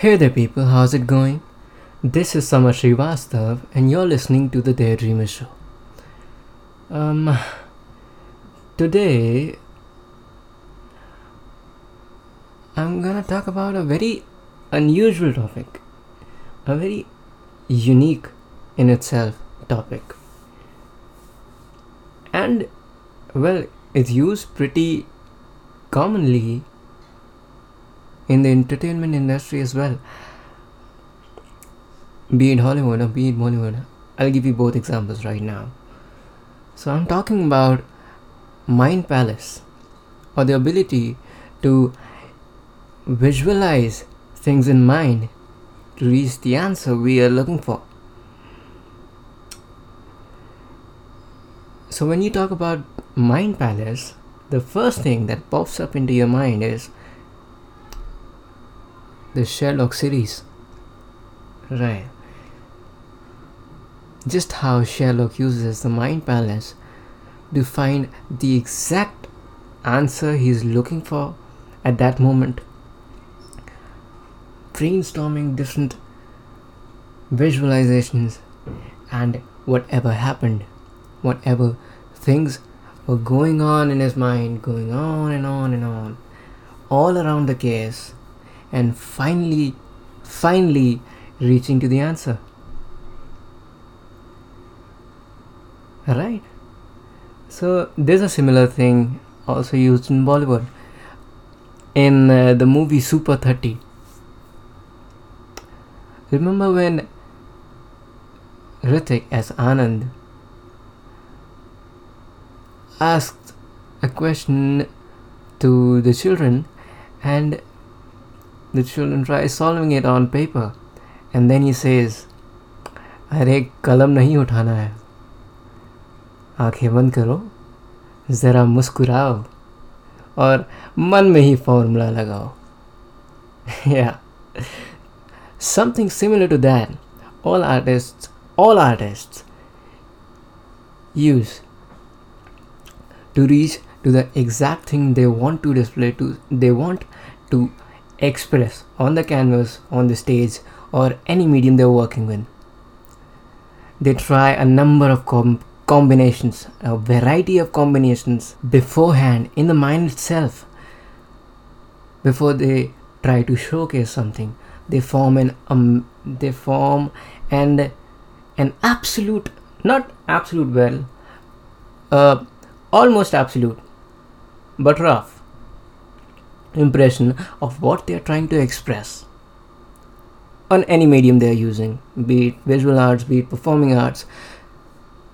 Hey there, people, how's it going? This is Samar Srivastav, and you're listening to the Daydreamer Show. Um, today I'm gonna talk about a very unusual topic, a very unique in itself topic, and well, it's used pretty commonly in the entertainment industry as well. Be it Hollywood or be it Bollywood. I'll give you both examples right now. So I'm talking about mind palace or the ability to visualize things in mind to reach the answer we are looking for. So when you talk about mind palace, the first thing that pops up into your mind is the Sherlock series. Right. Just how Sherlock uses the mind palace to find the exact answer he's looking for at that moment. Brainstorming different visualizations and whatever happened, whatever things were going on in his mind, going on and on and on, all around the case and finally, finally reaching to the answer. Right? So, there's a similar thing also used in Bollywood. In uh, the movie Super 30. Remember when Hrithik as Anand asked a question to the children and the children try solving it on paper and then he says अरे कलम नहीं उठाना है आंखें बंद करो ज़रा मुस्कुराओ और मन में ही फॉर्मूला लगाओ yeah something similar to that all artists all artists use to reach to the exact thing they want to display to they want to express on the canvas, on the stage, or any medium they're working with. They try a number of com- combinations, a variety of combinations beforehand in the mind itself. Before they try to showcase something, they form an um, they form and an absolute, not absolute well, uh, almost absolute, but rough impression of what they are trying to express on any medium they are using, be it visual arts, be it performing arts,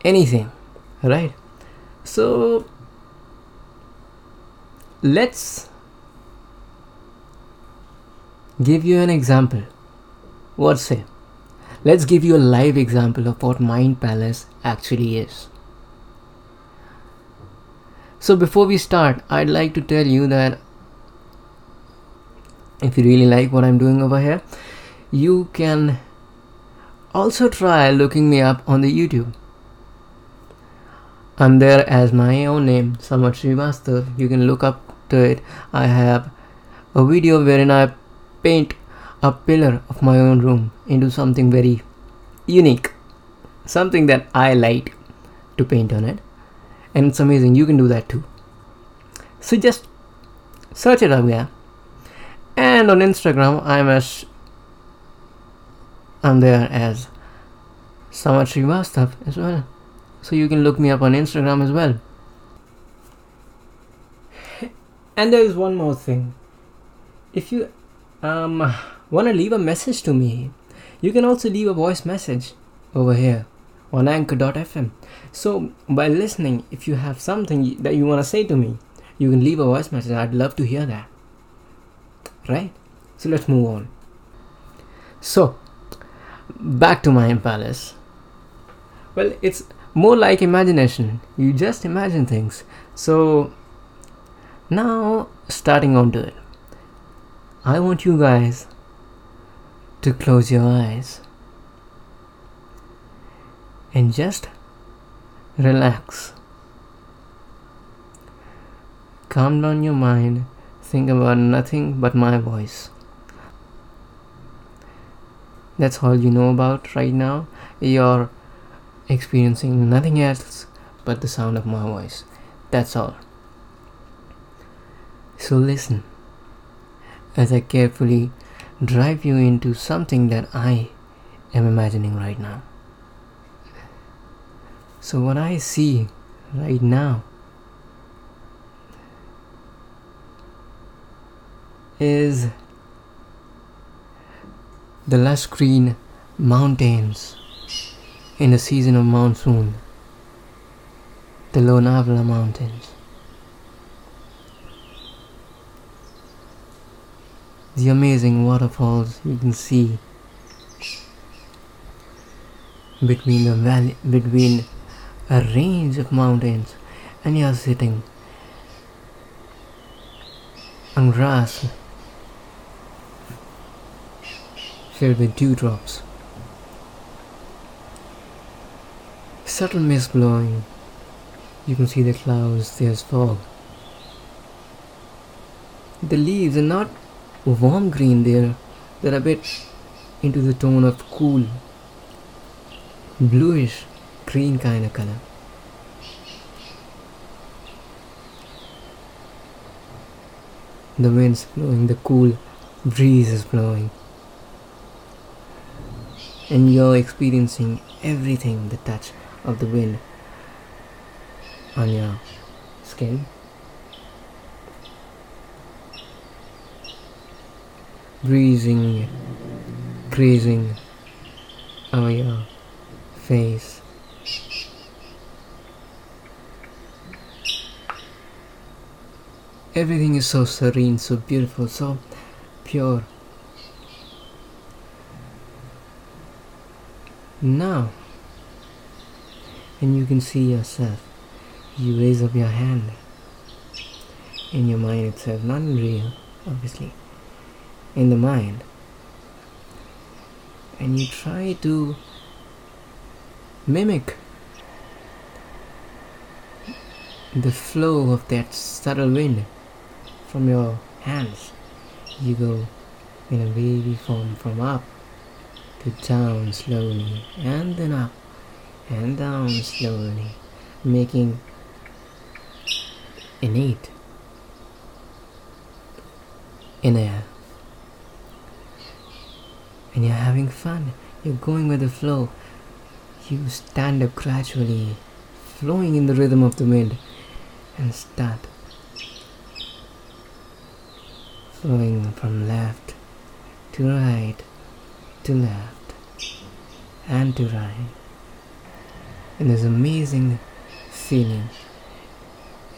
anything, right? So let's give you an example. What say? Let's give you a live example of what Mind Palace actually is. So, before we start, I'd like to tell you that if you really like what I'm doing over here, you can also try looking me up on the YouTube. I'm there as my own name, Samar Srivastav. You can look up to it. I have a video wherein I paint a pillar of my own room into something very unique, something that I like to paint on it, and it's amazing. You can do that too. So just search it up, yeah and on Instagram I'm as I'm there as Samar Srivastav as well. So you can look me up on Instagram as well. And there is one more thing. If you um want to leave a message to me, you can also leave a voice message over here on anchor.fm. So by listening, if you have something that you want to say to me, you can leave a voice message. I'd love to hear that right? So let's move on. So back to mind palace. Well it's more like imagination. You just imagine things. So now starting on to it. I want you guys to close your eyes and just relax. Calm down your mind think about nothing but my voice. That's all you know about right now. You're experiencing nothing else but the sound of my voice. That's all. So listen as I carefully drive you into something that I am imagining right now. So, what I see right now is the lush green mountains in the season of monsoon, the Lonavala Mountains. The amazing waterfalls you can see between the valley, between a range of mountains, and you're sitting on grass filled with dewdrops. Subtle mist blowing. You can see the clouds, there's fog. The leaves are not warm green, they're, they're a bit into the tone of cool, bluish green kind of color. The wind's blowing, the cool breeze is blowing and you're experiencing everything the touch of the wind on your skin. Breezing grazing over your face. Everything is so serene so beautiful so pure now. And you can see yourself. You raise up your hand. In your mind itself not in real obviously. In the mind. And you try to mimic the flow of that subtle wind from your hands. You go in a wavy form from up down slowly and then up and down slowly, making an eight in air. And you're having fun, you're going with the flow. You stand up gradually, flowing in the rhythm of the wind, and start flowing from left to right to left and to right. And this amazing feeling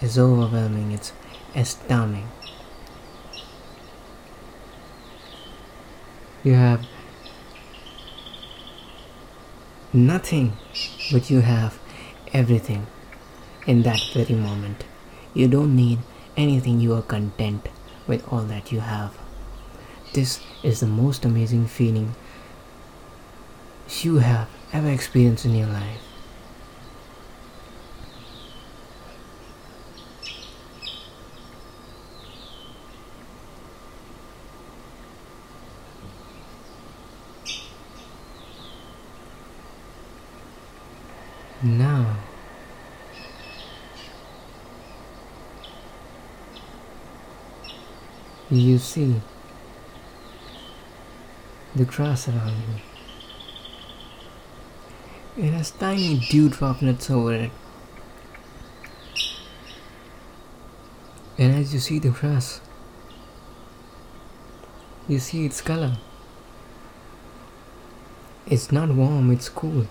is overwhelming, it's astounding. You have nothing, but you have everything in that very moment. You don't need anything, you are content with all that you have. This is the most amazing feeling you have ever experienced in your life. Now, you see the grass around you. It has tiny dew droplets over it. And as you see the grass, you see its color. It's not warm, it's cool.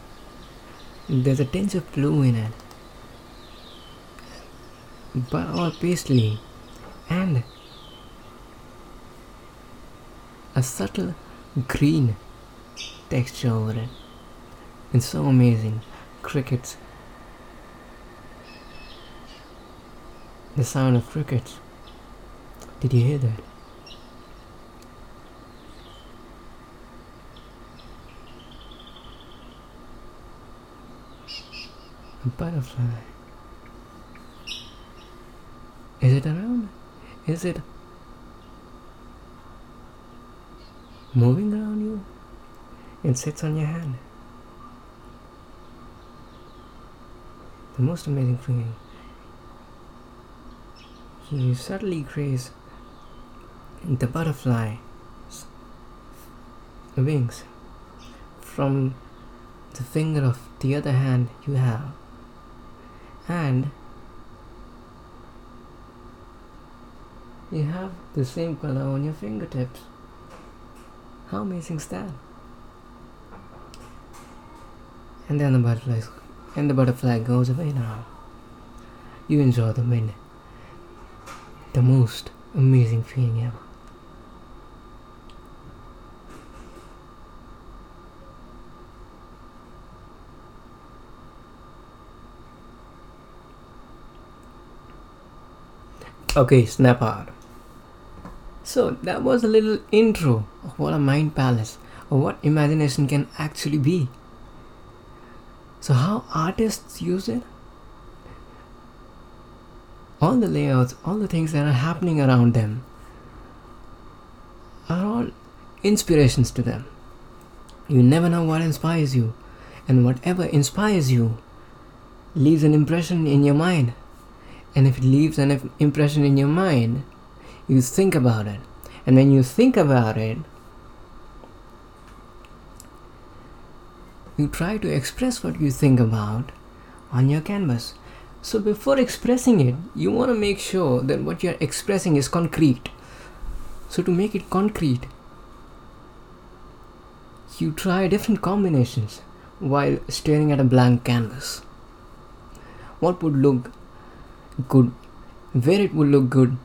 There's a tinge of blue in it, but all pastely, and a subtle green texture over it. It's so amazing. Crickets. The sound of crickets. Did you hear that? A butterfly. Is it around? Is it moving around you? It sits on your hand. The most amazing feeling. You subtly graze the butterfly wings from the finger of the other hand you have and you have the same color on your fingertips how amazing is that and then the butterfly and the butterfly goes away now you enjoy the wind the most amazing feeling ever Okay, snap out. So that was a little intro of what a mind palace or what imagination can actually be. So how artists use it? All the layouts, all the things that are happening around them are all inspirations to them. You never know what inspires you, and whatever inspires you leaves an impression in your mind and if it leaves an impression in your mind, you think about it. And when you think about it, you try to express what you think about on your canvas. So before expressing it, you want to make sure that what you're expressing is concrete. So to make it concrete, you try different combinations while staring at a blank canvas. What would look good where it would look good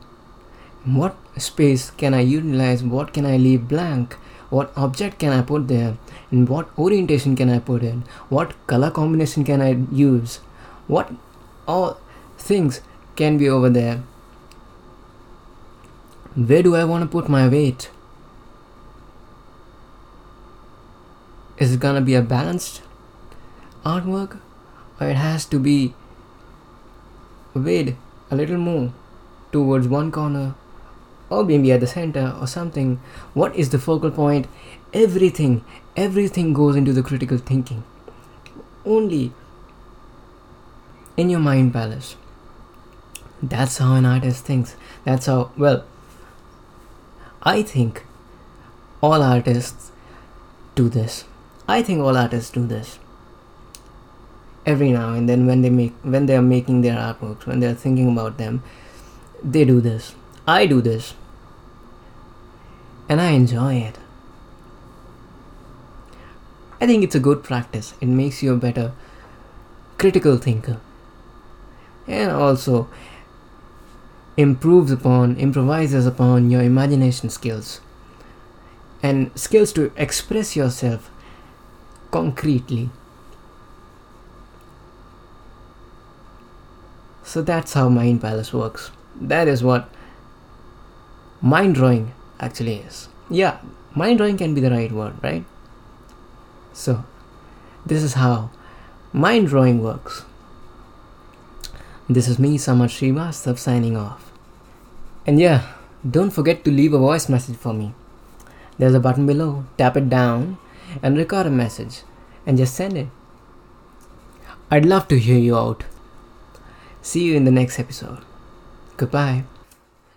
what space can i utilize what can i leave blank what object can i put there? And what orientation can i put in? What color combination can i use? What all things can be over there? Where do i want to put my weight? Is it gonna be a balanced artwork or it has to be weighed a little more towards one corner or maybe at the center or something what is the focal point? Everything. Everything goes into the critical thinking. Only in your mind palace that's how an artist thinks. That's how well i think all artists do this. I think all artists do this. Every now and then when they make when they are making their artworks when they are thinking about them they do this. I do this and i enjoy it. I think it's a good practice. It makes you a better critical thinker. And also improves upon improvises upon your imagination skills. And skills to express yourself concretely. So that's how Mind Palace works. That is what mind drawing actually is. Yeah, mind drawing can be the right word, right? So, this is how mind drawing works. This is me, Samar Srivastav, signing off. And yeah, don't forget to leave a voice message for me. There's a button below, tap it down, and record a message, and just send it. I'd love to hear you out. See you in the next episode. Goodbye.